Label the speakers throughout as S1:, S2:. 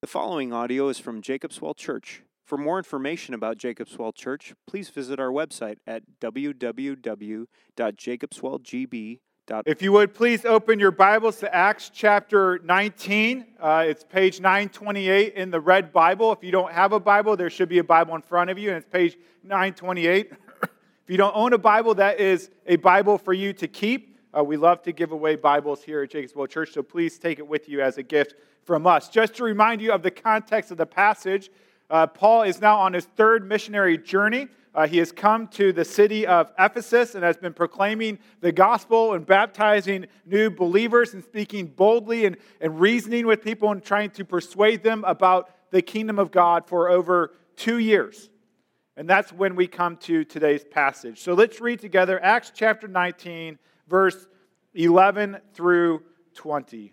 S1: The following audio is from Jacobswell Church. For more information about Jacobswell Church, please visit our website at www.jacobswellgb.org.
S2: If you would please open your Bibles to Acts chapter 19. Uh, it's page 928 in the red Bible. If you don't have a Bible, there should be a Bible in front of you, and it's page 928. if you don't own a Bible, that is a Bible for you to keep. Uh, we love to give away Bibles here at Jacobswell Church, so please take it with you as a gift from us. Just to remind you of the context of the passage, uh, Paul is now on his third missionary journey. Uh, he has come to the city of Ephesus and has been proclaiming the gospel and baptizing new believers and speaking boldly and, and reasoning with people and trying to persuade them about the kingdom of God for over two years. And that's when we come to today's passage. So let's read together Acts chapter 19, verse 11 through 20.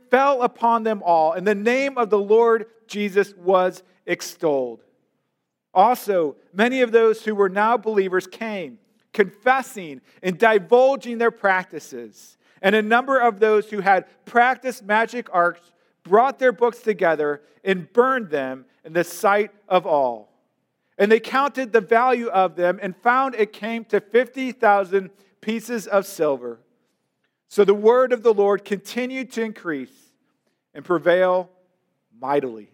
S2: fell upon them all, and the name of the Lord Jesus was extolled. Also, many of those who were now believers came, confessing and divulging their practices. And a number of those who had practiced magic arts brought their books together and burned them in the sight of all. And they counted the value of them and found it came to 50,000 pieces of silver. So the word of the Lord continued to increase and prevail mightily.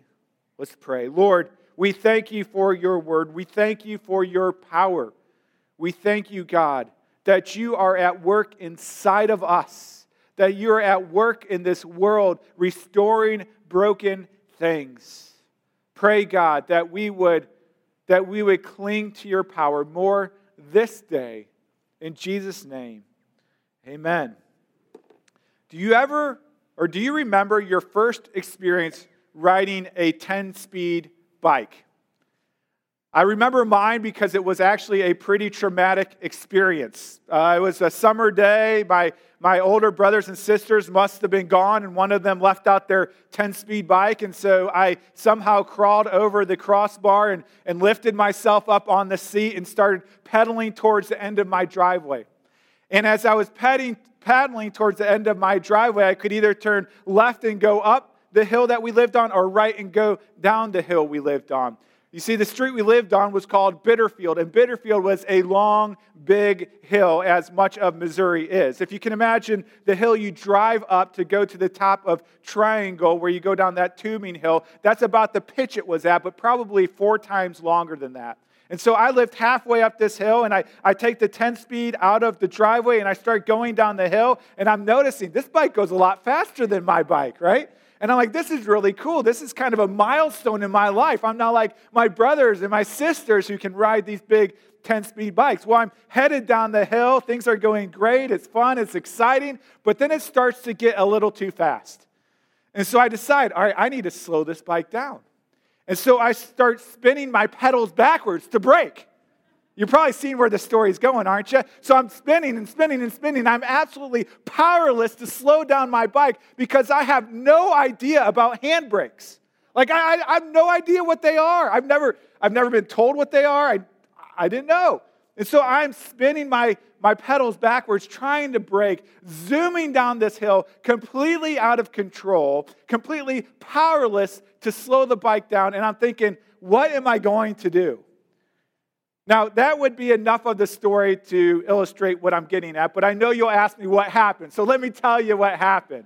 S2: Let's pray. Lord, we thank you for your word. We thank you for your power. We thank you, God, that you are at work inside of us, that you are at work in this world restoring broken things. Pray, God, that we would that we would cling to your power more this day in Jesus name. Amen. Do you ever, or do you remember your first experience riding a 10 speed bike? I remember mine because it was actually a pretty traumatic experience. Uh, it was a summer day. My, my older brothers and sisters must have been gone, and one of them left out their 10 speed bike. And so I somehow crawled over the crossbar and, and lifted myself up on the seat and started pedaling towards the end of my driveway. And as I was padding, paddling towards the end of my driveway, I could either turn left and go up the hill that we lived on or right and go down the hill we lived on. You see, the street we lived on was called Bitterfield, and Bitterfield was a long, big hill, as much of Missouri is. If you can imagine the hill you drive up to go to the top of Triangle, where you go down that tubing hill, that's about the pitch it was at, but probably four times longer than that. And so I lived halfway up this hill, and I, I take the 10 speed out of the driveway, and I start going down the hill, and I'm noticing this bike goes a lot faster than my bike, right? And I'm like, this is really cool. This is kind of a milestone in my life. I'm not like my brothers and my sisters who can ride these big 10 speed bikes. Well, I'm headed down the hill. Things are going great. It's fun. It's exciting. But then it starts to get a little too fast. And so I decide, all right, I need to slow this bike down. And so I start spinning my pedals backwards to brake. You're probably seeing where the story's going, aren't you? So I'm spinning and spinning and spinning. I'm absolutely powerless to slow down my bike because I have no idea about handbrakes. Like I, I, I have no idea what they are. I've never, I've never been told what they are. I, I didn't know. And so I'm spinning my, my pedals backwards, trying to brake, zooming down this hill, completely out of control, completely powerless to slow the bike down. And I'm thinking, what am I going to do? Now, that would be enough of the story to illustrate what I'm getting at, but I know you'll ask me what happened. So let me tell you what happened.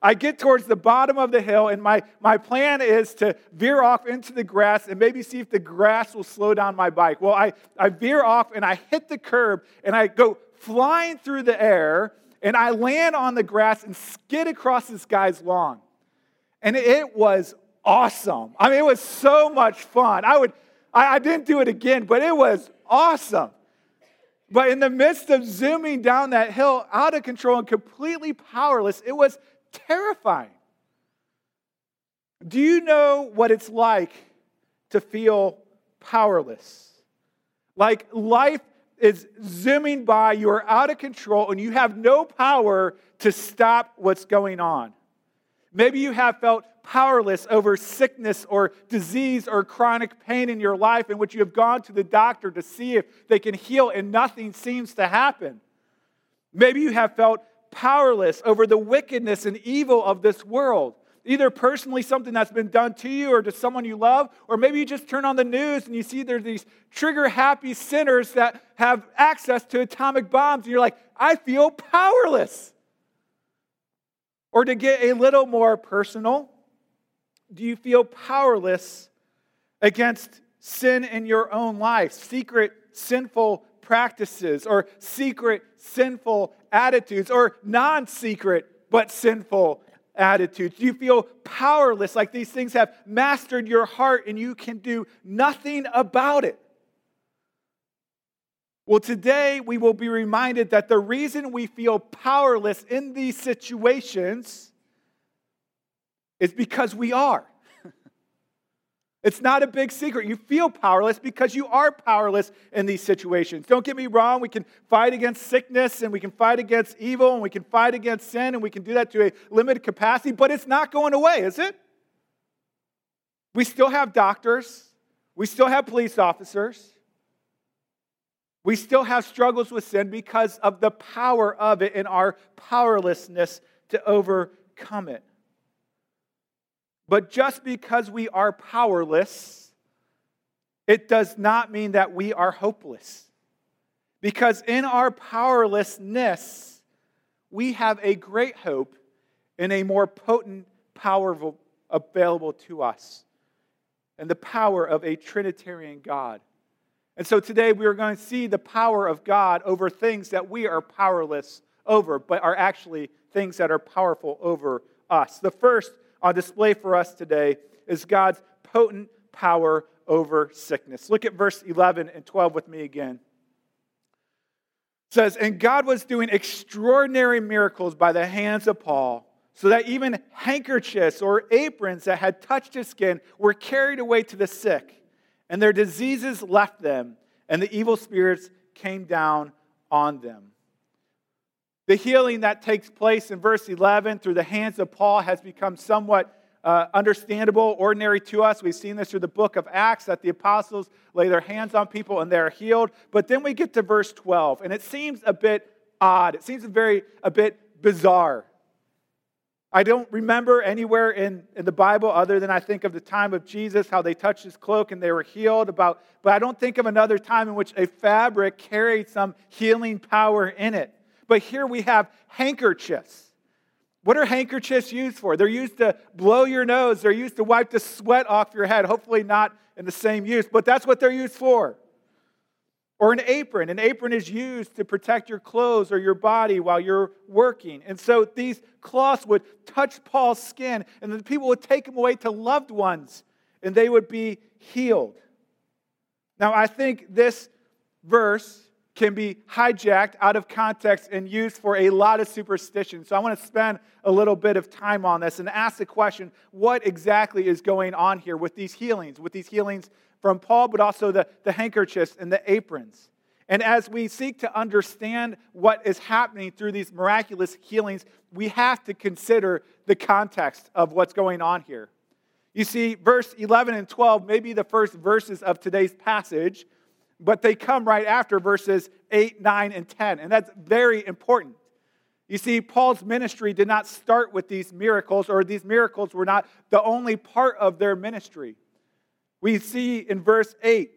S2: I get towards the bottom of the hill, and my, my plan is to veer off into the grass and maybe see if the grass will slow down my bike. Well, I, I veer off and I hit the curb and I go flying through the air and I land on the grass and skid across this guy's lawn. And it was awesome. I mean, it was so much fun. I would, I, I didn't do it again, but it was awesome. But in the midst of zooming down that hill, out of control and completely powerless, it was terrifying. Do you know what it's like to feel powerless? Like life is zooming by, you are out of control, and you have no power to stop what's going on. Maybe you have felt powerless over sickness or disease or chronic pain in your life in which you have gone to the doctor to see if they can heal and nothing seems to happen. Maybe you have felt powerless over the wickedness and evil of this world. Either personally, something that's been done to you or to someone you love, or maybe you just turn on the news and you see there's these trigger happy sinners that have access to atomic bombs, and you're like, I feel powerless. Or to get a little more personal, do you feel powerless against sin in your own life, secret sinful practices, or secret sinful attitudes, or non secret but sinful attitudes? Do you feel powerless, like these things have mastered your heart and you can do nothing about it? Well, today we will be reminded that the reason we feel powerless in these situations is because we are. It's not a big secret. You feel powerless because you are powerless in these situations. Don't get me wrong, we can fight against sickness and we can fight against evil and we can fight against sin and we can do that to a limited capacity, but it's not going away, is it? We still have doctors, we still have police officers, we still have struggles with sin because of the power of it and our powerlessness to overcome it. But just because we are powerless, it does not mean that we are hopeless. Because in our powerlessness, we have a great hope in a more potent power available to us and the power of a Trinitarian God. And so today we are going to see the power of God over things that we are powerless over, but are actually things that are powerful over us. The first on display for us today is God's potent power over sickness. Look at verse 11 and 12 with me again. It says, And God was doing extraordinary miracles by the hands of Paul, so that even handkerchiefs or aprons that had touched his skin were carried away to the sick and their diseases left them, and the evil spirits came down on them. The healing that takes place in verse 11 through the hands of Paul has become somewhat uh, understandable, ordinary to us. We've seen this through the book of Acts that the apostles lay their hands on people and they're healed. But then we get to verse 12, and it seems a bit odd. It seems very a bit bizarre. I don't remember anywhere in, in the Bible other than I think of the time of Jesus, how they touched his cloak and they were healed. About, but I don't think of another time in which a fabric carried some healing power in it. But here we have handkerchiefs. What are handkerchiefs used for? They're used to blow your nose, they're used to wipe the sweat off your head. Hopefully, not in the same use, but that's what they're used for. Or an apron. An apron is used to protect your clothes or your body while you're working. And so these cloths would touch Paul's skin, and the people would take him away to loved ones, and they would be healed. Now, I think this verse can be hijacked out of context and used for a lot of superstition. So I want to spend a little bit of time on this and ask the question what exactly is going on here with these healings, with these healings from Paul, but also the, the handkerchiefs and the aprons. And as we seek to understand what is happening through these miraculous healings, we have to consider the context of what's going on here. You see, verse 11 and 12 may be the first verses of today's passage, but they come right after verses 8, 9, and 10. And that's very important. You see, Paul's ministry did not start with these miracles, or these miracles were not the only part of their ministry. We see in verse 8,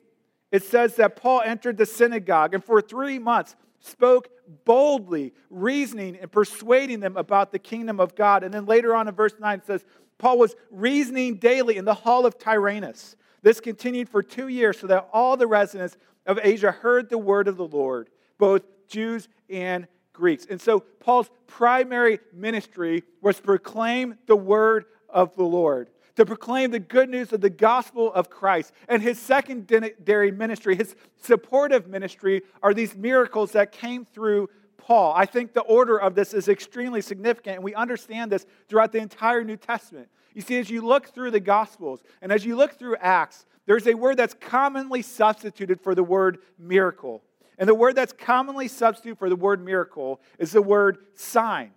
S2: it says that Paul entered the synagogue, and for three months, spoke boldly, reasoning and persuading them about the kingdom of God. And then later on in verse 9 it says, Paul was reasoning daily in the hall of Tyrannus. This continued for two years so that all the residents of Asia heard the word of the Lord, both Jews and Greeks. And so Paul's primary ministry was to proclaim the word of the Lord, to proclaim the good news of the gospel of Christ. And his secondary ministry, his supportive ministry, are these miracles that came through Paul. I think the order of this is extremely significant, and we understand this throughout the entire New Testament. You see, as you look through the Gospels and as you look through Acts, there's a word that's commonly substituted for the word miracle. And the word that's commonly substituted for the word miracle is the word sign.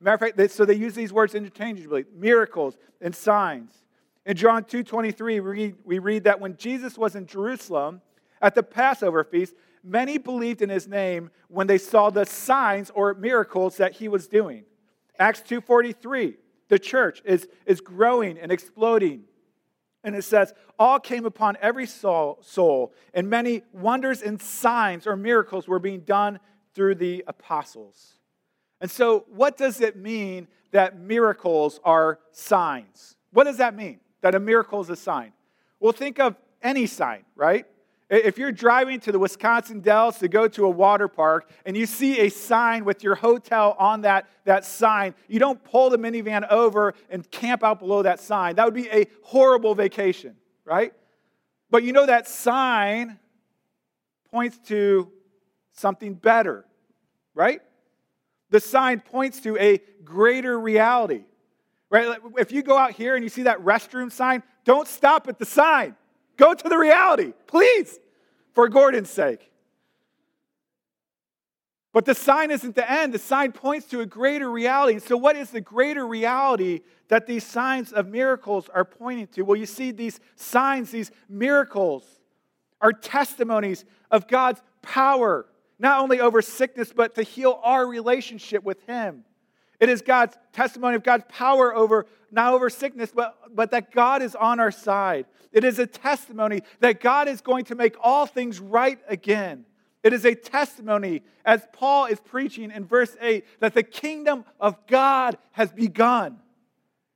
S2: Matter of fact, so they use these words interchangeably miracles and signs. In John 2 23, we read, we read that when Jesus was in Jerusalem at the Passover feast, many believed in his name when they saw the signs or miracles that he was doing. Acts 2:43, the church is, is growing and exploding. And it says, all came upon every soul, soul, and many wonders and signs or miracles were being done through the apostles. And so, what does it mean that miracles are signs? What does that mean? That a miracle is a sign? Well, think of any sign, right? If you're driving to the Wisconsin Dells to go to a water park and you see a sign with your hotel on that, that sign, you don't pull the minivan over and camp out below that sign. That would be a horrible vacation, right? But you know that sign points to something better, right? The sign points to a greater reality, right? If you go out here and you see that restroom sign, don't stop at the sign. Go to the reality, please for Gordon's sake. But the sign isn't the end. The sign points to a greater reality. So, what is the greater reality that these signs of miracles are pointing to? Well, you see, these signs, these miracles, are testimonies of God's power, not only over sickness, but to heal our relationship with Him. It is God's testimony of God's power over, not over sickness, but, but that God is on our side. It is a testimony that God is going to make all things right again. It is a testimony, as Paul is preaching in verse 8, that the kingdom of God has begun.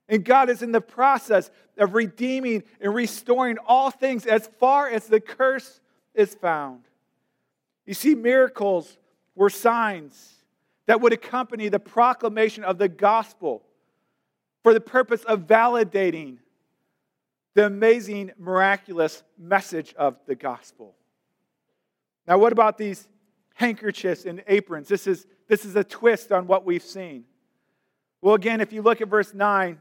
S2: And God is in the process of redeeming and restoring all things as far as the curse is found. You see, miracles were signs that would accompany the proclamation of the gospel for the purpose of validating the amazing, miraculous message of the gospel. Now, what about these handkerchiefs and aprons? This is, this is a twist on what we've seen. Well, again, if you look at verse 9,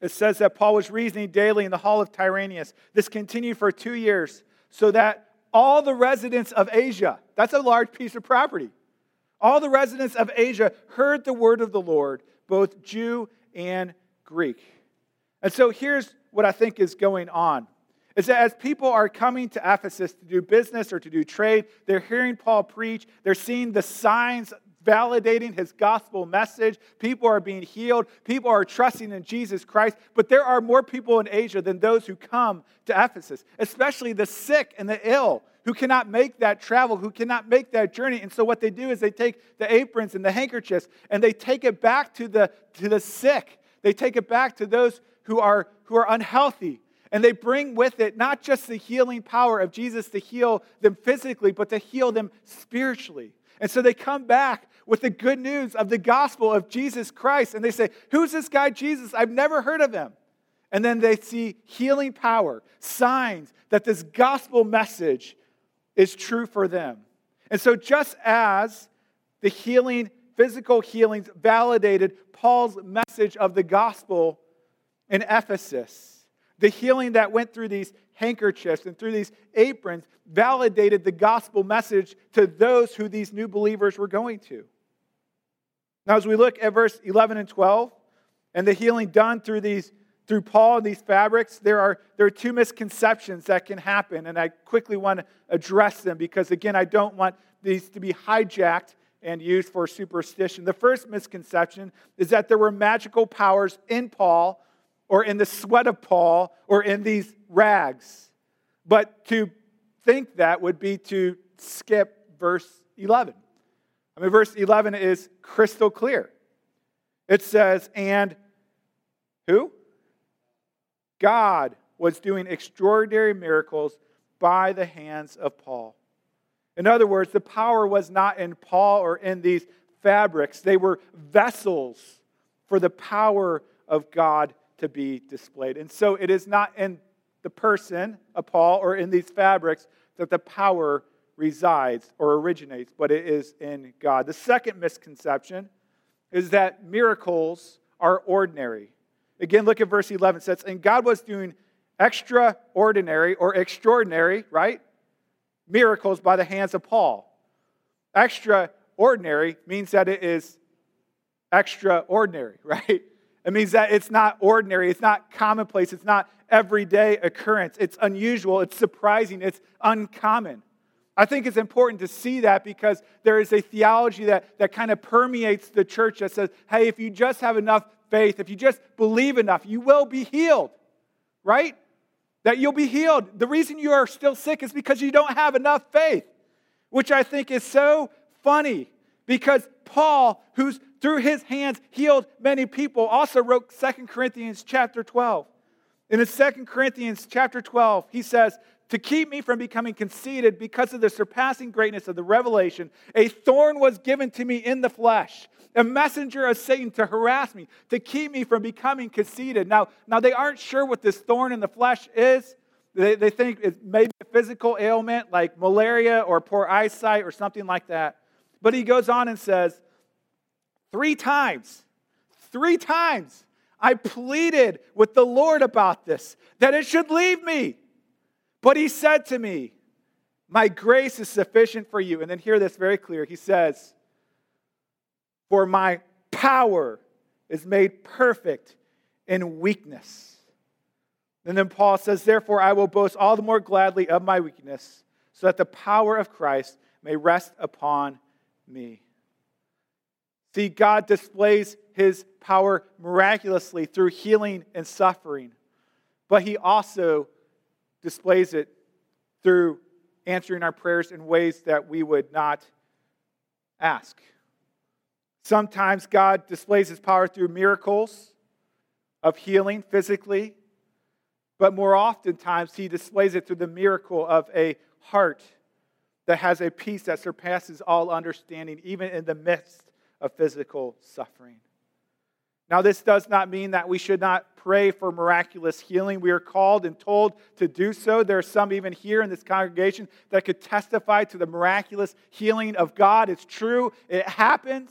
S2: it says that Paul was reasoning daily in the hall of Tyrannus. This continued for two years, so that all the residents of Asia, that's a large piece of property, all the residents of Asia heard the word of the Lord, both Jew and Greek. And so here's what I think is going on. Is that as people are coming to Ephesus to do business or to do trade, they're hearing Paul preach, they're seeing the signs validating his gospel message. People are being healed. People are trusting in Jesus Christ. But there are more people in Asia than those who come to Ephesus, especially the sick and the ill who cannot make that travel, who cannot make that journey. And so what they do is they take the aprons and the handkerchiefs and they take it back to the, to the sick. They take it back to those who are, who are unhealthy. And they bring with it not just the healing power of Jesus to heal them physically, but to heal them spiritually. And so they come back with the good news of the gospel of Jesus Christ. And they say, Who's this guy, Jesus? I've never heard of him. And then they see healing power, signs that this gospel message is true for them. And so, just as the healing, physical healings validated Paul's message of the gospel in Ephesus, the healing that went through these handkerchiefs and through these aprons validated the gospel message to those who these new believers were going to. Now, as we look at verse 11 and 12, and the healing done through these through Paul and these fabrics, there are, there are two misconceptions that can happen, and I quickly want to address them because, again, I don't want these to be hijacked and used for superstition. The first misconception is that there were magical powers in Paul or in the sweat of Paul or in these rags. But to think that would be to skip verse 11. I mean, verse 11 is crystal clear. It says, And who? God was doing extraordinary miracles by the hands of Paul. In other words, the power was not in Paul or in these fabrics, they were vessels for the power of God to be displayed. And so it is not in the person of Paul or in these fabrics that the power resides or originates, but it is in God. The second misconception is that miracles are ordinary. Again, look at verse 11. It says, And God was doing extraordinary or extraordinary, right? Miracles by the hands of Paul. Extraordinary means that it is extraordinary, right? It means that it's not ordinary, it's not commonplace, it's not everyday occurrence. It's unusual, it's surprising, it's uncommon. I think it's important to see that because there is a theology that, that kind of permeates the church that says, hey, if you just have enough faith, if you just believe enough, you will be healed, right? that you'll be healed. The reason you are still sick is because you don't have enough faith, which I think is so funny because Paul, who's through his hands healed many people, also wrote Second Corinthians chapter 12. In 2 Corinthians chapter 12, he says, To keep me from becoming conceited because of the surpassing greatness of the revelation, a thorn was given to me in the flesh a messenger of Satan to harass me, to keep me from becoming conceited. Now, now they aren't sure what this thorn in the flesh is. They, they think it's maybe a physical ailment like malaria or poor eyesight or something like that. But he goes on and says, Three times, three times, I pleaded with the Lord about this, that it should leave me. But he said to me, My grace is sufficient for you. And then hear this very clear. He says, for my power is made perfect in weakness. And then Paul says, Therefore, I will boast all the more gladly of my weakness, so that the power of Christ may rest upon me. See, God displays his power miraculously through healing and suffering, but he also displays it through answering our prayers in ways that we would not ask. Sometimes God displays his power through miracles of healing physically, but more oftentimes he displays it through the miracle of a heart that has a peace that surpasses all understanding, even in the midst of physical suffering. Now, this does not mean that we should not pray for miraculous healing. We are called and told to do so. There are some even here in this congregation that could testify to the miraculous healing of God. It's true, it happens.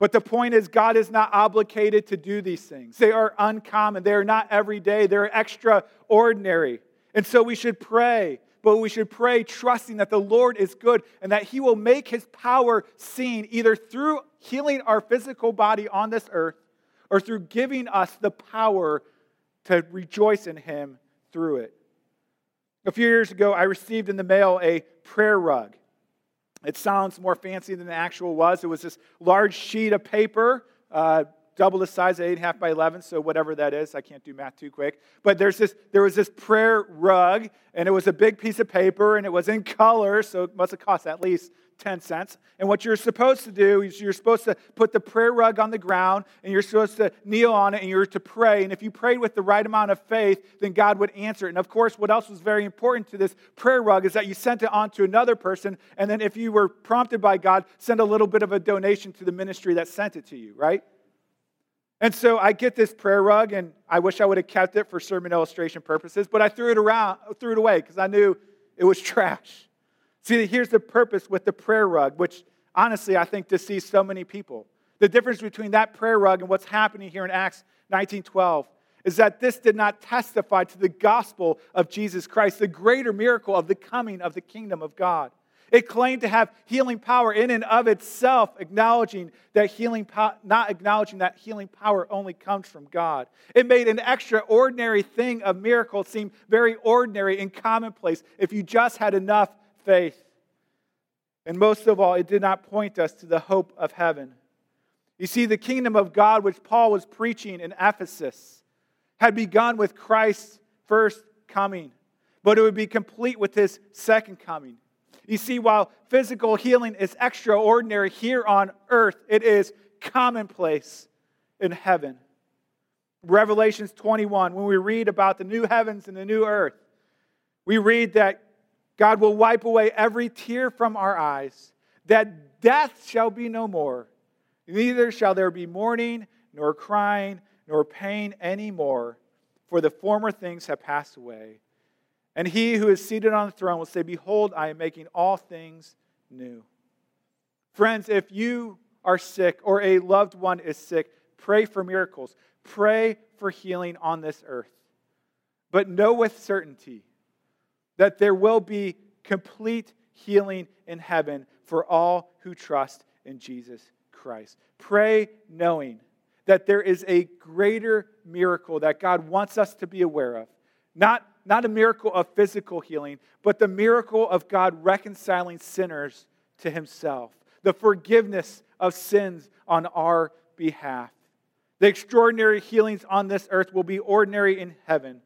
S2: But the point is, God is not obligated to do these things. They are uncommon. They are not every day. They're extraordinary. And so we should pray, but we should pray trusting that the Lord is good and that He will make His power seen either through healing our physical body on this earth or through giving us the power to rejoice in Him through it. A few years ago, I received in the mail a prayer rug. It sounds more fancy than the actual was. It was this large sheet of paper, uh, double the size of 8.5 by 11, so whatever that is. I can't do math too quick. But there's this, there was this prayer rug, and it was a big piece of paper, and it was in color, so it must have cost at least 10 cents. And what you're supposed to do is you're supposed to put the prayer rug on the ground and you're supposed to kneel on it and you're to pray. And if you prayed with the right amount of faith, then God would answer it. And of course, what else was very important to this prayer rug is that you sent it on to another person. And then if you were prompted by God, send a little bit of a donation to the ministry that sent it to you, right? And so I get this prayer rug, and I wish I would have kept it for sermon illustration purposes, but I threw it around, threw it away because I knew it was trash. See, here's the purpose with the prayer rug, which honestly I think deceives so many people. The difference between that prayer rug and what's happening here in Acts 19:12 is that this did not testify to the gospel of Jesus Christ, the greater miracle of the coming of the kingdom of God. It claimed to have healing power in and of itself, acknowledging that healing po- not acknowledging that healing power only comes from God. It made an extraordinary thing of miracle seem very ordinary and commonplace if you just had enough faith. And most of all, it did not point us to the hope of heaven. You see, the kingdom of God, which Paul was preaching in Ephesus, had begun with Christ's first coming, but it would be complete with his second coming. You see, while physical healing is extraordinary here on earth, it is commonplace in heaven. Revelations 21, when we read about the new heavens and the new earth, we read that God will wipe away every tear from our eyes, that death shall be no more. Neither shall there be mourning, nor crying, nor pain any more, for the former things have passed away. And he who is seated on the throne will say, Behold, I am making all things new. Friends, if you are sick or a loved one is sick, pray for miracles. Pray for healing on this earth. But know with certainty that there will be complete healing in heaven for all who trust in Jesus Christ. Pray knowing that there is a greater miracle that God wants us to be aware of. Not, not a miracle of physical healing, but the miracle of God reconciling sinners to himself, the forgiveness of sins on our behalf. The extraordinary healings on this earth will be ordinary in heaven.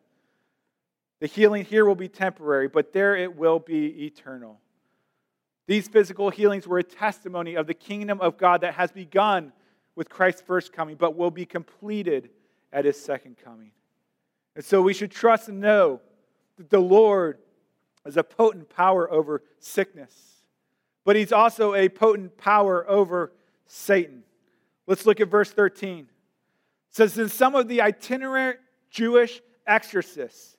S2: The healing here will be temporary, but there it will be eternal. These physical healings were a testimony of the kingdom of God that has begun with Christ's first coming, but will be completed at his second coming. And so we should trust and know that the Lord is a potent power over sickness, but he's also a potent power over Satan. Let's look at verse 13. It says, Then some of the itinerant Jewish exorcists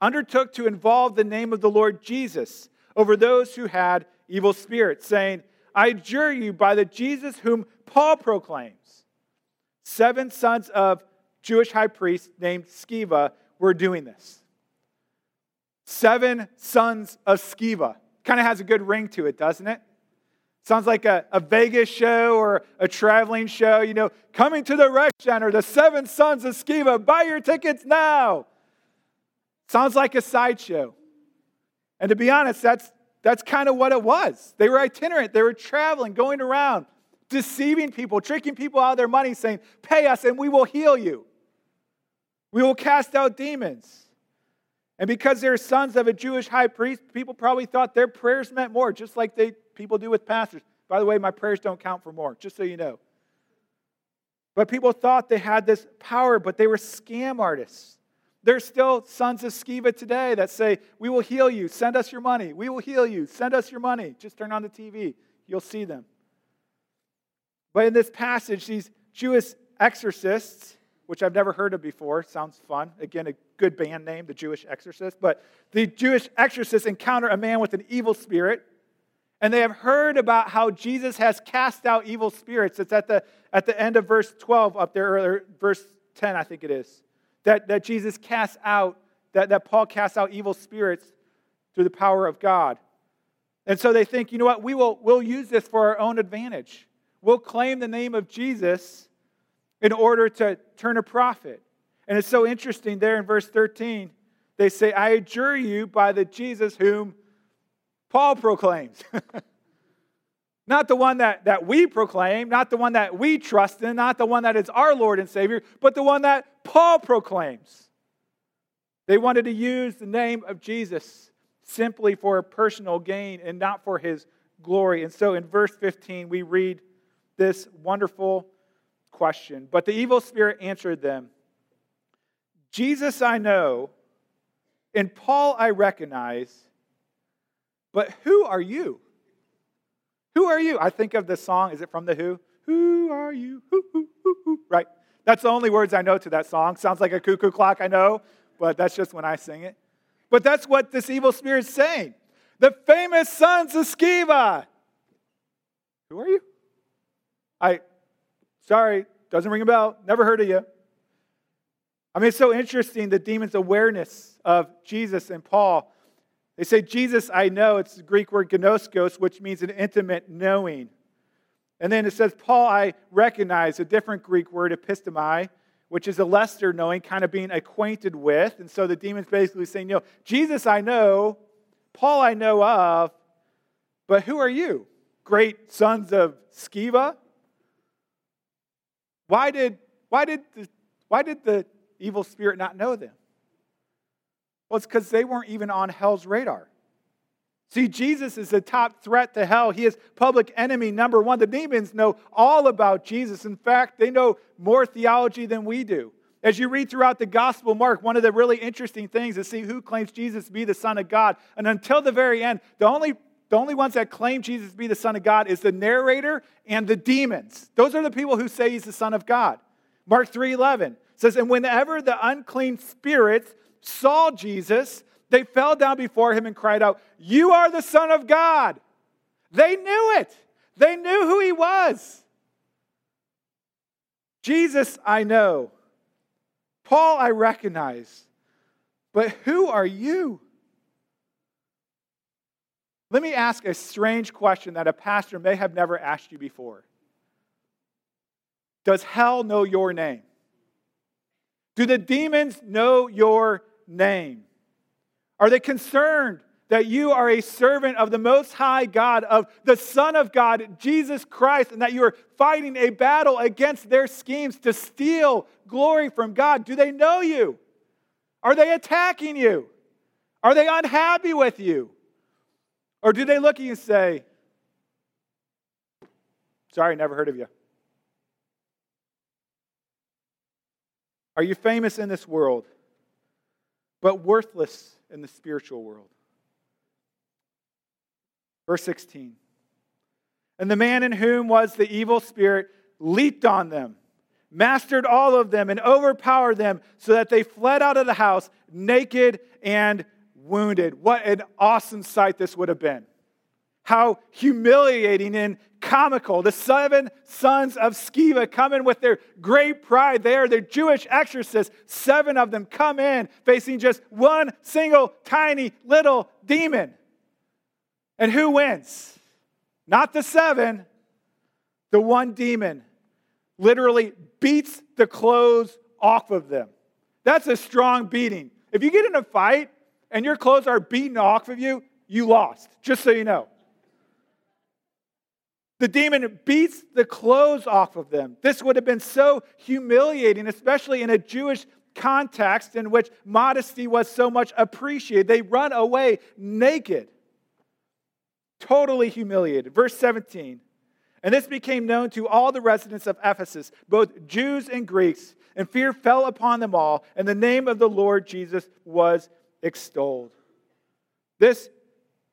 S2: undertook to involve the name of the Lord Jesus over those who had evil spirits, saying, I adjure you by the Jesus whom Paul proclaims. Seven sons of Jewish high priests named Sceva were doing this. Seven sons of Sceva. Kind of has a good ring to it, doesn't it? Sounds like a, a Vegas show or a traveling show. You know, coming to the rec center, the seven sons of Sceva, buy your tickets now. Sounds like a sideshow. And to be honest, that's, that's kind of what it was. They were itinerant, they were traveling, going around, deceiving people, tricking people out of their money, saying, Pay us and we will heal you. We will cast out demons. And because they're sons of a Jewish high priest, people probably thought their prayers meant more, just like they, people do with pastors. By the way, my prayers don't count for more, just so you know. But people thought they had this power, but they were scam artists. There's still sons of Sceva today that say, We will heal you, send us your money. We will heal you, send us your money. Just turn on the TV, you'll see them. But in this passage, these Jewish exorcists, which I've never heard of before, sounds fun. Again, a good band name, the Jewish exorcist. But the Jewish exorcists encounter a man with an evil spirit, and they have heard about how Jesus has cast out evil spirits. It's at the, at the end of verse 12 up there, or verse 10, I think it is. That, that Jesus casts out, that, that Paul casts out evil spirits through the power of God. And so they think, you know what, we will, we'll use this for our own advantage We'll claim the name of Jesus in order to turn a profit. And it's so interesting there in verse 13. They say, I adjure you by the Jesus whom Paul proclaims. not the one that, that we proclaim, not the one that we trust in, not the one that is our Lord and Savior, but the one that Paul proclaims. They wanted to use the name of Jesus simply for personal gain and not for his glory. And so in verse 15, we read this wonderful question. But the evil spirit answered them Jesus I know, and Paul I recognize, but who are you? Who are you? I think of the song, is it from The Who? Who are you? Who, who, who, who. Right. That's the only words I know to that song. Sounds like a cuckoo clock, I know, but that's just when I sing it. But that's what this evil spirit is saying. The famous sons of Sceva. Who are you? I, sorry, doesn't ring a bell, never heard of you. I mean, it's so interesting the demon's awareness of Jesus and Paul. They say, Jesus, I know. It's the Greek word gnoskos, which means an intimate knowing. And then it says, Paul, I recognize a different Greek word, epistemi, which is a lesser knowing, kind of being acquainted with. And so the demon's basically saying, you know, Jesus I know, Paul I know of, but who are you? Great sons of Sceva? Why did, why did, the, why did the evil spirit not know them? Well, it's because they weren't even on hell's radar. See, Jesus is the top threat to hell. He is public enemy number one. The demons know all about Jesus. In fact, they know more theology than we do. As you read throughout the Gospel Mark, one of the really interesting things is see who claims Jesus to be the Son of God. And until the very end, the only, the only ones that claim Jesus to be the Son of God is the narrator and the demons. Those are the people who say he's the Son of God. Mark 3:11 says, And whenever the unclean spirits saw Jesus, they fell down before him and cried out, You are the Son of God. They knew it. They knew who he was. Jesus, I know. Paul, I recognize. But who are you? Let me ask a strange question that a pastor may have never asked you before. Does hell know your name? Do the demons know your name? Are they concerned that you are a servant of the Most High God, of the Son of God, Jesus Christ, and that you are fighting a battle against their schemes to steal glory from God? Do they know you? Are they attacking you? Are they unhappy with you? Or do they look at you and say, Sorry, never heard of you? Are you famous in this world, but worthless in the spiritual world? Verse 16. And the man in whom was the evil spirit leaped on them, mastered all of them, and overpowered them so that they fled out of the house naked and wounded. What an awesome sight this would have been! How humiliating and comical. The seven sons of Sceva come in with their great pride. They are the Jewish exorcists. Seven of them come in facing just one single tiny little demon. And who wins? Not the seven, the one demon literally beats the clothes off of them. That's a strong beating. If you get in a fight and your clothes are beaten off of you, you lost, just so you know. The demon beats the clothes off of them. This would have been so humiliating, especially in a Jewish context in which modesty was so much appreciated. They run away naked, totally humiliated. Verse 17. And this became known to all the residents of Ephesus, both Jews and Greeks, and fear fell upon them all, and the name of the Lord Jesus was extolled. This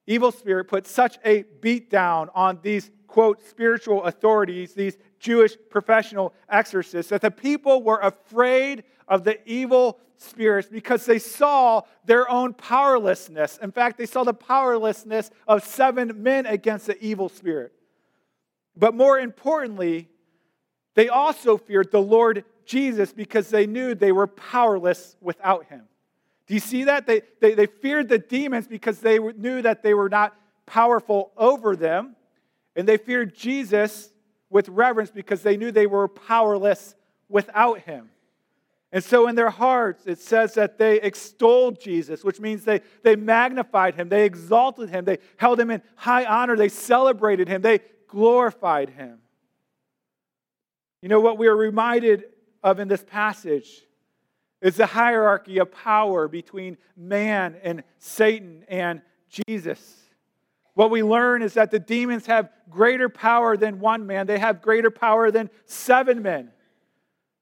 S2: evil spirit put such a beat down on these quote, spiritual authorities, these Jewish professional exorcists, that the people were afraid of the evil spirits because they saw their own powerlessness. In fact, they saw the powerlessness of seven men against the evil spirit. But more importantly, they also feared the Lord Jesus because they knew they were powerless without him. Do you see that? They, they, they feared the demons because they knew that they were not powerful over them. And they feared Jesus with reverence because they knew they were powerless without him. And so in their hearts, it says that they extolled Jesus, which means they, they magnified him, they exalted him, they held him in high honor, they celebrated him, they glorified him. You know what we are reminded of in this passage is the hierarchy of power between man and Satan and Jesus. What we learn is that the demons have greater power than one man, they have greater power than seven men.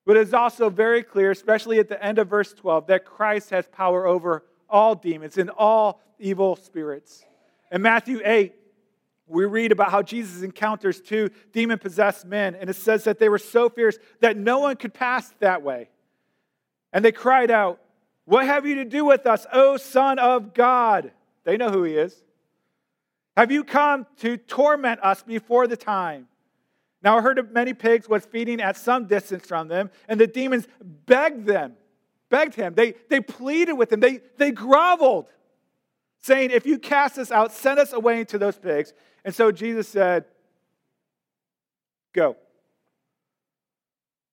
S2: But it's also very clear, especially at the end of verse 12, that Christ has power over all demons and all evil spirits. In Matthew 8, we read about how Jesus encounters two demon possessed men, and it says that they were so fierce that no one could pass that way. And they cried out, What have you to do with us, O Son of God? They know who he is. Have you come to torment us before the time? Now, a herd of many pigs was feeding at some distance from them, and the demons begged them, begged him. They, they pleaded with him, they, they groveled, saying, If you cast us out, send us away into those pigs. And so Jesus said, Go.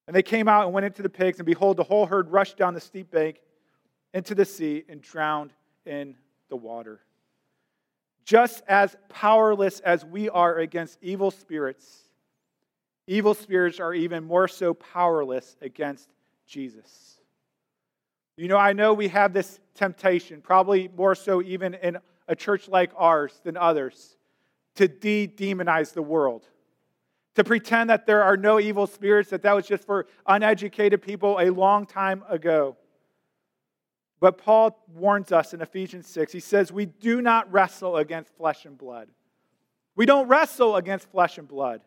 S2: And they came out and went into the pigs, and behold, the whole herd rushed down the steep bank into the sea and drowned in the water. Just as powerless as we are against evil spirits, evil spirits are even more so powerless against Jesus. You know, I know we have this temptation, probably more so even in a church like ours than others to de demonize the world, to pretend that there are no evil spirits, that that was just for uneducated people a long time ago. But Paul warns us in Ephesians 6. He says, We do not wrestle against flesh and blood. We don't wrestle against flesh and blood,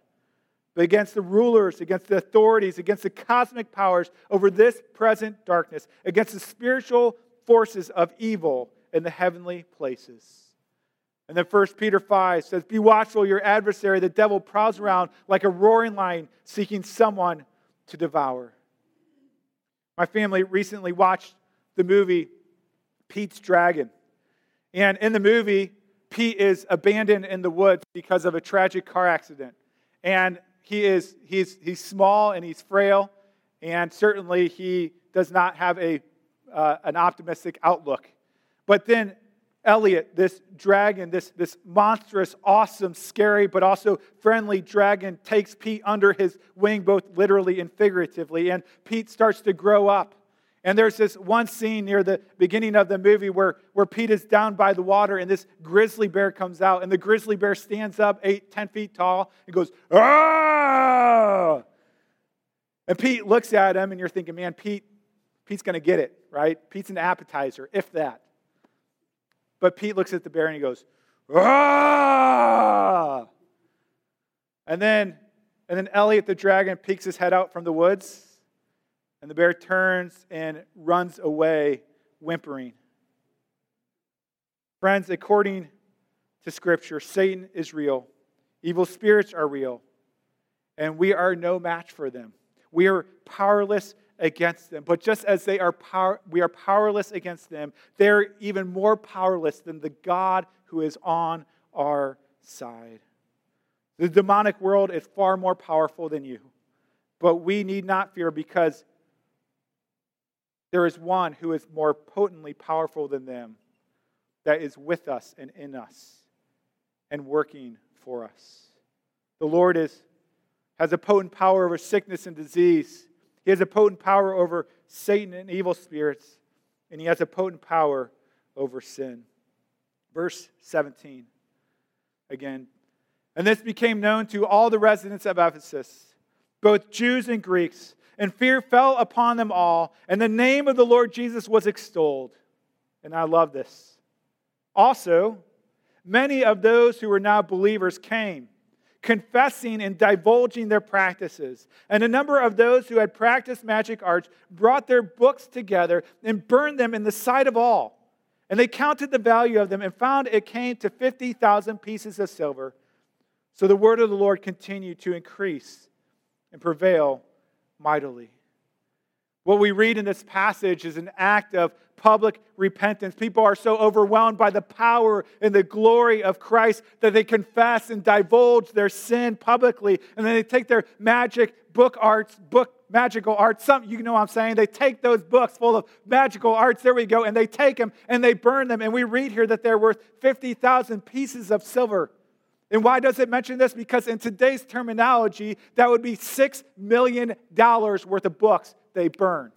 S2: but against the rulers, against the authorities, against the cosmic powers over this present darkness, against the spiritual forces of evil in the heavenly places. And then 1 Peter 5 says, Be watchful, your adversary, the devil, prowls around like a roaring lion seeking someone to devour. My family recently watched the movie Pete's Dragon. And in the movie, Pete is abandoned in the woods because of a tragic car accident. And he is he's, he's small and he's frail, and certainly he does not have a, uh, an optimistic outlook. But then Elliot, this dragon, this, this monstrous, awesome, scary, but also friendly dragon, takes Pete under his wing, both literally and figuratively. And Pete starts to grow up. And there's this one scene near the beginning of the movie where, where Pete is down by the water and this grizzly bear comes out. And the grizzly bear stands up eight, ten feet tall and goes, ah! And Pete looks at him and you're thinking, man, Pete, Pete's going to get it, right? Pete's an appetizer, if that. But Pete looks at the bear and he goes, ah! And then, and then Elliot the dragon peeks his head out from the woods and the bear turns and runs away, whimpering. Friends, according to Scripture, Satan is real, evil spirits are real, and we are no match for them. We are powerless against them. But just as they are power, we are powerless against them, they're even more powerless than the God who is on our side. The demonic world is far more powerful than you. But we need not fear because there is one who is more potently powerful than them, that is with us and in us and working for us. The Lord is, has a potent power over sickness and disease. He has a potent power over Satan and evil spirits, and he has a potent power over sin. Verse 17 again. And this became known to all the residents of Ephesus, both Jews and Greeks and fear fell upon them all, and the name of the Lord Jesus was extolled. And I love this. Also, many of those who were now believers came, confessing and divulging their practices. And a number of those who had practiced magic arts brought their books together and burned them in the sight of all. And they counted the value of them and found it came to 50,000 pieces of silver. So the word of the Lord continued to increase and prevail mightily. What we read in this passage is an act of public repentance. People are so overwhelmed by the power and the glory of Christ that they confess and divulge their sin publicly. And then they take their magic book arts, book magical arts, some you know what I'm saying. They take those books full of magical arts, there we go, and they take them and they burn them. And we read here that they're worth 50,000 pieces of silver. And why does it mention this? Because in today's terminology, that would be $6 million worth of books they burn.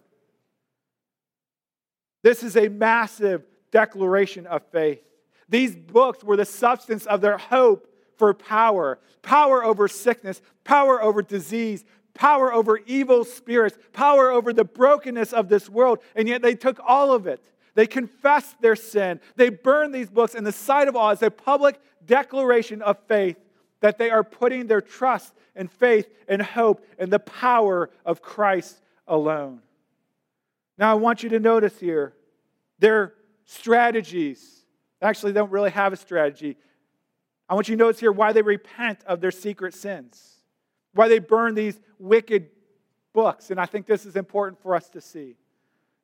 S2: This is a massive declaration of faith. These books were the substance of their hope for power power over sickness, power over disease, power over evil spirits, power over the brokenness of this world. And yet they took all of it. They confessed their sin. They burned these books in the sight of all as a public declaration of faith that they are putting their trust and faith and hope in the power of Christ alone. Now, I want you to notice here their strategies actually they don't really have a strategy. I want you to notice here why they repent of their secret sins, why they burn these wicked books. And I think this is important for us to see.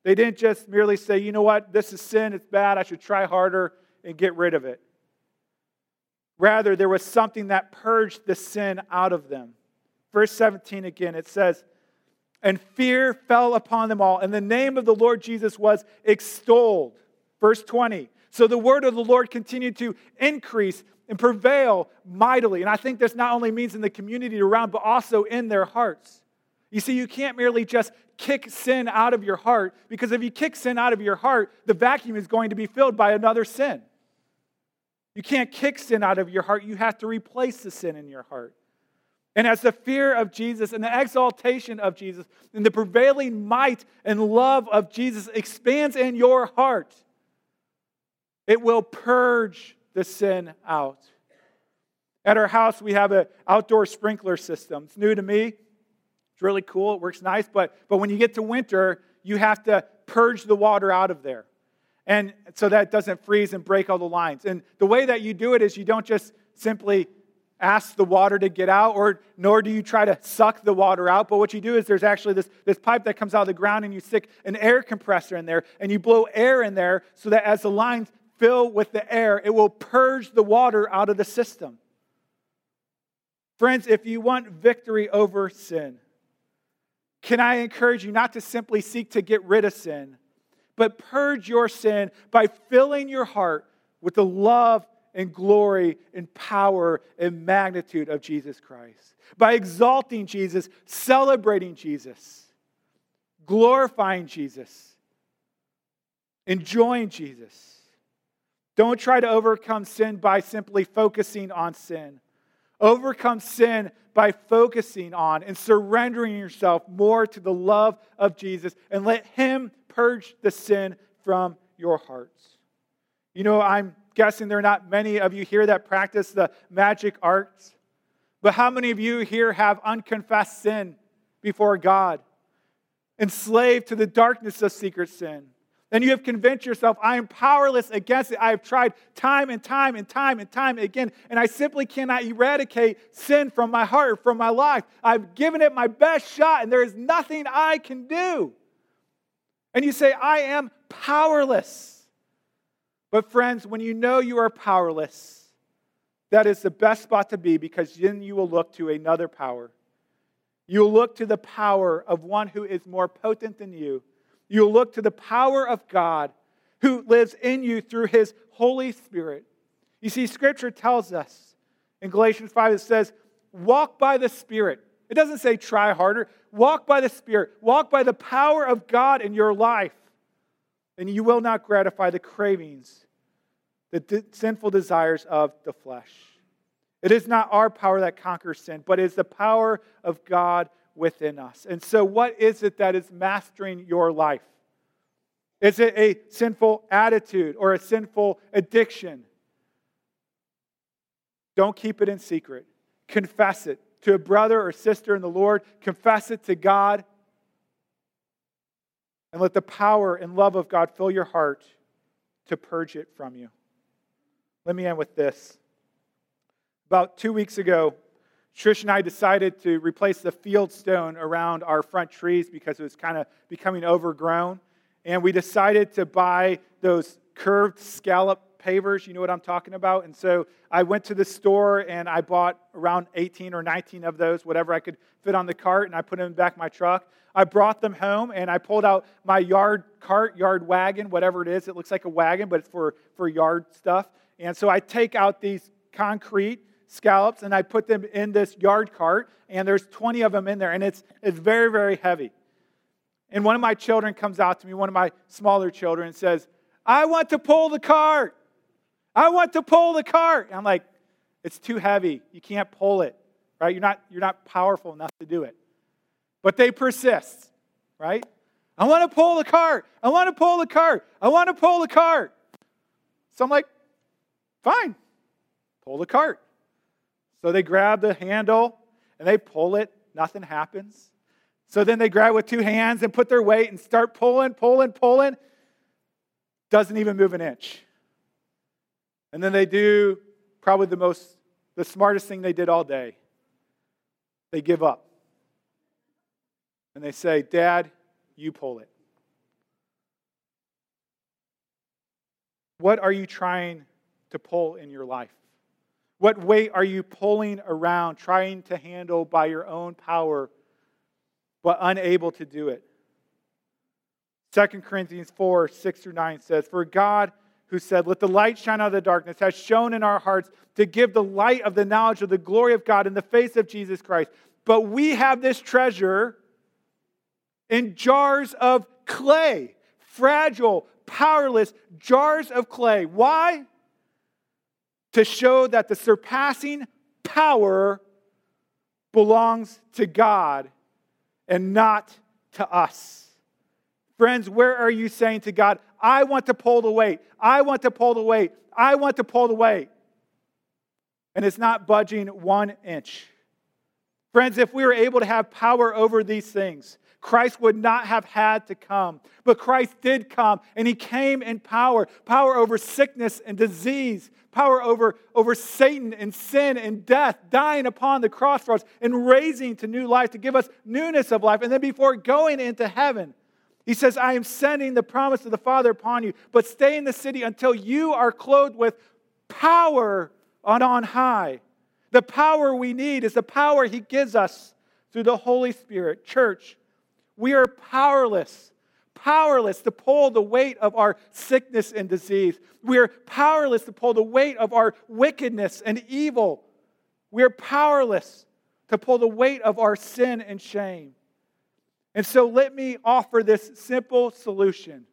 S2: They didn't just merely say, you know what, this is sin, it's bad, I should try harder and get rid of it. Rather, there was something that purged the sin out of them. Verse 17 again, it says, And fear fell upon them all, and the name of the Lord Jesus was extolled. Verse 20, so the word of the Lord continued to increase and prevail mightily. And I think this not only means in the community around, but also in their hearts. You see, you can't merely just kick sin out of your heart, because if you kick sin out of your heart, the vacuum is going to be filled by another sin. You can't kick sin out of your heart. You have to replace the sin in your heart. And as the fear of Jesus and the exaltation of Jesus and the prevailing might and love of Jesus expands in your heart, it will purge the sin out. At our house, we have an outdoor sprinkler system. It's new to me. It's really cool. It works nice. But, but when you get to winter, you have to purge the water out of there. And so that doesn't freeze and break all the lines. And the way that you do it is you don't just simply ask the water to get out, or nor do you try to suck the water out. But what you do is there's actually this, this pipe that comes out of the ground, and you stick an air compressor in there, and you blow air in there so that as the lines fill with the air, it will purge the water out of the system. Friends, if you want victory over sin, can I encourage you not to simply seek to get rid of sin, but purge your sin by filling your heart with the love and glory and power and magnitude of Jesus Christ. By exalting Jesus, celebrating Jesus, glorifying Jesus, enjoying Jesus. Don't try to overcome sin by simply focusing on sin. Overcome sin by focusing on and surrendering yourself more to the love of Jesus and let Him purge the sin from your hearts. You know, I'm guessing there are not many of you here that practice the magic arts, but how many of you here have unconfessed sin before God, enslaved to the darkness of secret sin? then you have convinced yourself, I am powerless against it. I have tried time and time and time and time again, and I simply cannot eradicate sin from my heart, from my life. I've given it my best shot, and there is nothing I can do. And you say, I am powerless. But, friends, when you know you are powerless, that is the best spot to be because then you will look to another power. You will look to the power of one who is more potent than you You'll look to the power of God who lives in you through his Holy Spirit. You see, Scripture tells us in Galatians 5, it says, walk by the Spirit. It doesn't say try harder. Walk by the Spirit. Walk by the power of God in your life. And you will not gratify the cravings, the de- sinful desires of the flesh. It is not our power that conquers sin, but it is the power of God within us. And so, what is it that is mastering your life? Is it a sinful attitude or a sinful addiction? Don't keep it in secret. Confess it to a brother or sister in the Lord. Confess it to God. And let the power and love of God fill your heart to purge it from you. Let me end with this. About two weeks ago, Trish and I decided to replace the field stone around our front trees because it was kind of becoming overgrown. And we decided to buy those curved scallop pavers. You know what I'm talking about? And so I went to the store and I bought around 18 or 19 of those, whatever I could fit on the cart, and I put them back my truck. I brought them home and I pulled out my yard cart, yard wagon, whatever it is. It looks like a wagon, but it's for, for yard stuff. And so I take out these concrete scallops and I put them in this yard cart, and there's 20 of them in there, and it's, it's very, very heavy. And one of my children comes out to me, one of my smaller children, and says, I want to pull the cart. I want to pull the cart. I'm like, it's too heavy. You can't pull it, right? You're not, you're not powerful enough to do it. But they persist, right? I want to pull the cart. I want to pull the cart. I want to pull the cart. So I'm like, fine, pull the cart. So they grab the handle and they pull it, nothing happens. So then they grab with two hands and put their weight and start pulling, pulling, pulling. Doesn't even move an inch. And then they do probably the most, the smartest thing they did all day. They give up. And they say, Dad, you pull it. What are you trying to pull in your life? What weight are you pulling around, trying to handle by your own power, but unable to do it? 2 Corinthians 4 6 through 9 says, For God, who said, Let the light shine out of the darkness, has shown in our hearts to give the light of the knowledge of the glory of God in the face of Jesus Christ. But we have this treasure in jars of clay, fragile, powerless jars of clay. Why? to show that the surpassing power belongs to God and not to us. Friends, where are you saying to God, I want to pull the weight, I want to pull the weight, I want to pull the weight? And it's not budging one inch. Friends, if we were able to have power over these things, Christ would not have had to come. But Christ did come, and he came in power power over sickness and disease, power over, over Satan and sin and death, dying upon the cross for us and raising to new life to give us newness of life. And then before going into heaven, he says, I am sending the promise of the Father upon you, but stay in the city until you are clothed with power on on high. The power we need is the power he gives us through the Holy Spirit. Church, we are powerless, powerless to pull the weight of our sickness and disease. We are powerless to pull the weight of our wickedness and evil. We are powerless to pull the weight of our sin and shame. And so let me offer this simple solution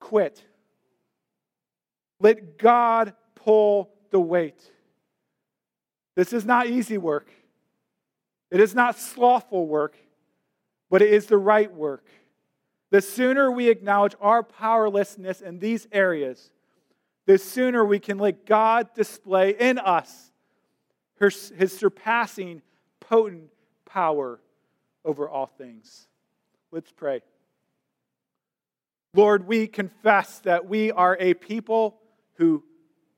S2: quit. Let God pull the weight. This is not easy work. It is not slothful work, but it is the right work. The sooner we acknowledge our powerlessness in these areas, the sooner we can let God display in us his surpassing, potent power over all things. Let's pray. Lord, we confess that we are a people who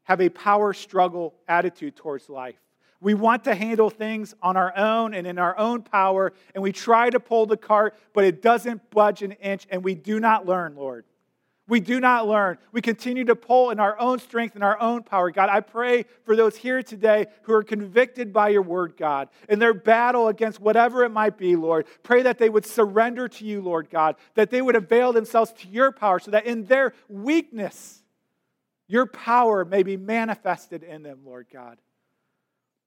S2: have a power struggle attitude towards life. We want to handle things on our own and in our own power, and we try to pull the cart, but it doesn't budge an inch, and we do not learn, Lord. We do not learn. We continue to pull in our own strength and our own power. God, I pray for those here today who are convicted by your word, God, in their battle against whatever it might be, Lord. Pray that they would surrender to you, Lord God, that they would avail themselves to your power so that in their weakness, your power may be manifested in them, Lord God.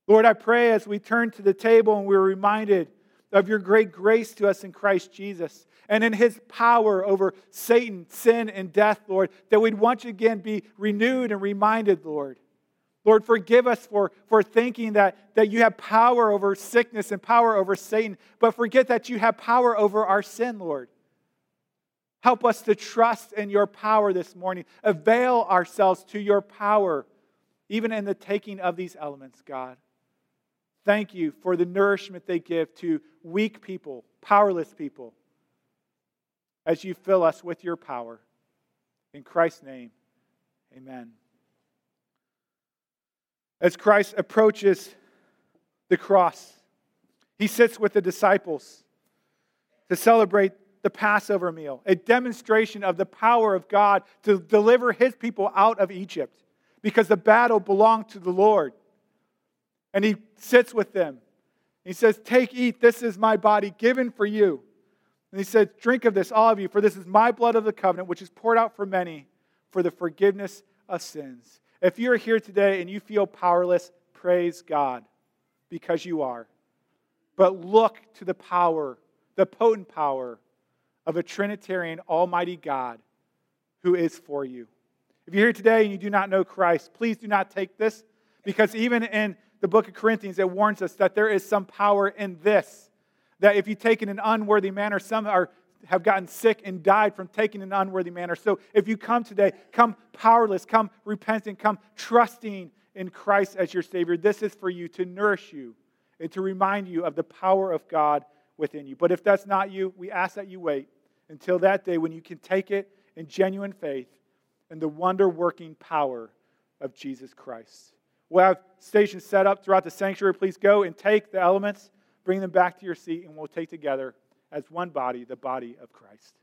S2: Lord, I pray as we turn to the table and we're reminded of your great grace to us in Christ Jesus and in his power over Satan, sin, and death, Lord, that we'd once again be renewed and reminded, Lord. Lord, forgive us for, for thinking that, that you have power over sickness and power over Satan, but forget that you have power over our sin, Lord. Help us to trust in your power this morning. Avail ourselves to your power, even in the taking of these elements, God. Thank you for the nourishment they give to weak people, powerless people as you fill us with your power. In Christ's name, amen. As Christ approaches the cross, he sits with the disciples to celebrate the Passover meal, a demonstration of the power of God to deliver his people out of Egypt because the battle belonged to the Lord. And he sits with them. He says, Take, eat, this is my body given for you. And he said, Drink of this, all of you, for this is my blood of the covenant, which is poured out for many for the forgiveness of sins. If you're here today and you feel powerless, praise God, because you are. But look to the power, the potent power of a Trinitarian Almighty God who is for you. If you're here today and you do not know Christ, please do not take this, because even in the book of Corinthians, it warns us that there is some power in this that if you take in an unworthy manner, some are, have gotten sick and died from taking an unworthy manner. So if you come today, come powerless, come repentant, come trusting in Christ as your Savior. This is for you to nourish you and to remind you of the power of God within you. But if that's not you, we ask that you wait until that day when you can take it in genuine faith and the wonder working power of Jesus Christ. We'll have stations set up throughout the sanctuary. Please go and take the elements bring them back to your seat, and we'll take together as one body the body of Christ.